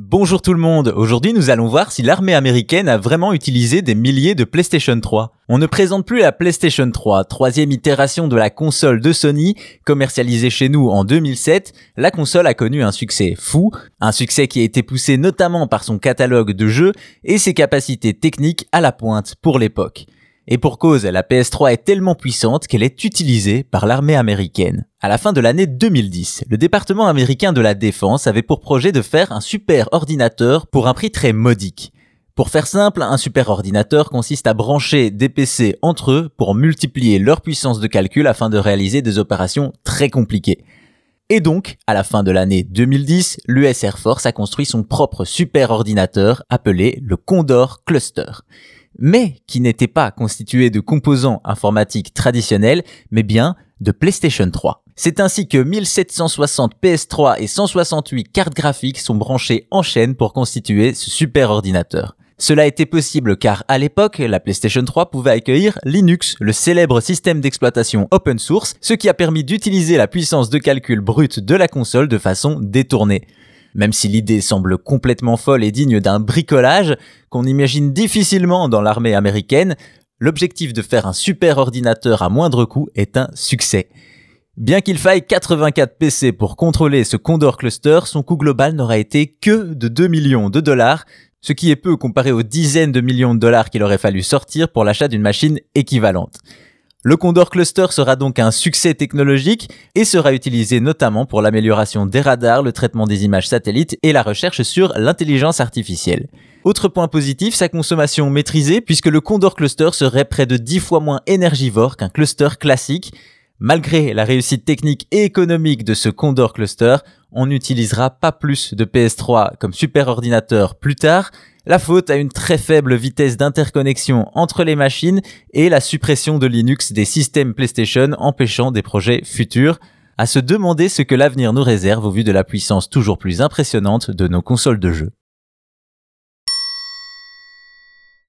Bonjour tout le monde, aujourd'hui nous allons voir si l'armée américaine a vraiment utilisé des milliers de PlayStation 3. On ne présente plus la PlayStation 3, troisième itération de la console de Sony, commercialisée chez nous en 2007, la console a connu un succès fou, un succès qui a été poussé notamment par son catalogue de jeux et ses capacités techniques à la pointe pour l'époque. Et pour cause, la PS3 est tellement puissante qu'elle est utilisée par l'armée américaine. À la fin de l'année 2010, le département américain de la défense avait pour projet de faire un super ordinateur pour un prix très modique. Pour faire simple, un super ordinateur consiste à brancher des PC entre eux pour multiplier leur puissance de calcul afin de réaliser des opérations très compliquées. Et donc, à la fin de l'année 2010, l'US Air Force a construit son propre super ordinateur appelé le Condor Cluster mais qui n'était pas constitué de composants informatiques traditionnels, mais bien de PlayStation 3. C'est ainsi que 1760 PS3 et 168 cartes graphiques sont branchées en chaîne pour constituer ce super ordinateur. Cela était possible car à l'époque, la PlayStation 3 pouvait accueillir Linux, le célèbre système d'exploitation open source, ce qui a permis d'utiliser la puissance de calcul brute de la console de façon détournée. Même si l'idée semble complètement folle et digne d'un bricolage qu'on imagine difficilement dans l'armée américaine, l'objectif de faire un super ordinateur à moindre coût est un succès. Bien qu'il faille 84 PC pour contrôler ce Condor Cluster, son coût global n'aura été que de 2 millions de dollars, ce qui est peu comparé aux dizaines de millions de dollars qu'il aurait fallu sortir pour l'achat d'une machine équivalente. Le Condor Cluster sera donc un succès technologique et sera utilisé notamment pour l'amélioration des radars, le traitement des images satellites et la recherche sur l'intelligence artificielle. Autre point positif, sa consommation maîtrisée puisque le Condor Cluster serait près de 10 fois moins énergivore qu'un cluster classique. Malgré la réussite technique et économique de ce Condor Cluster, on n'utilisera pas plus de PS3 comme super ordinateur plus tard, la faute à une très faible vitesse d'interconnexion entre les machines et la suppression de Linux des systèmes PlayStation empêchant des projets futurs. À se demander ce que l'avenir nous réserve au vu de la puissance toujours plus impressionnante de nos consoles de jeux.